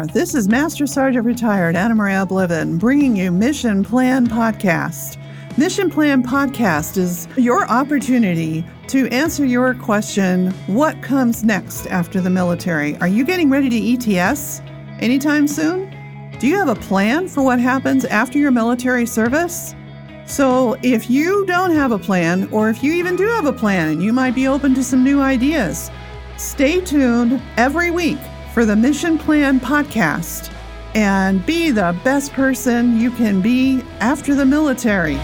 This is Master Sergeant Retired Anna Maria Bliven bringing you Mission Plan Podcast. Mission Plan Podcast is your opportunity to answer your question what comes next after the military? Are you getting ready to ETS anytime soon? Do you have a plan for what happens after your military service? So, if you don't have a plan, or if you even do have a plan and you might be open to some new ideas, stay tuned every week for the Mission Plan podcast and be the best person you can be after the military.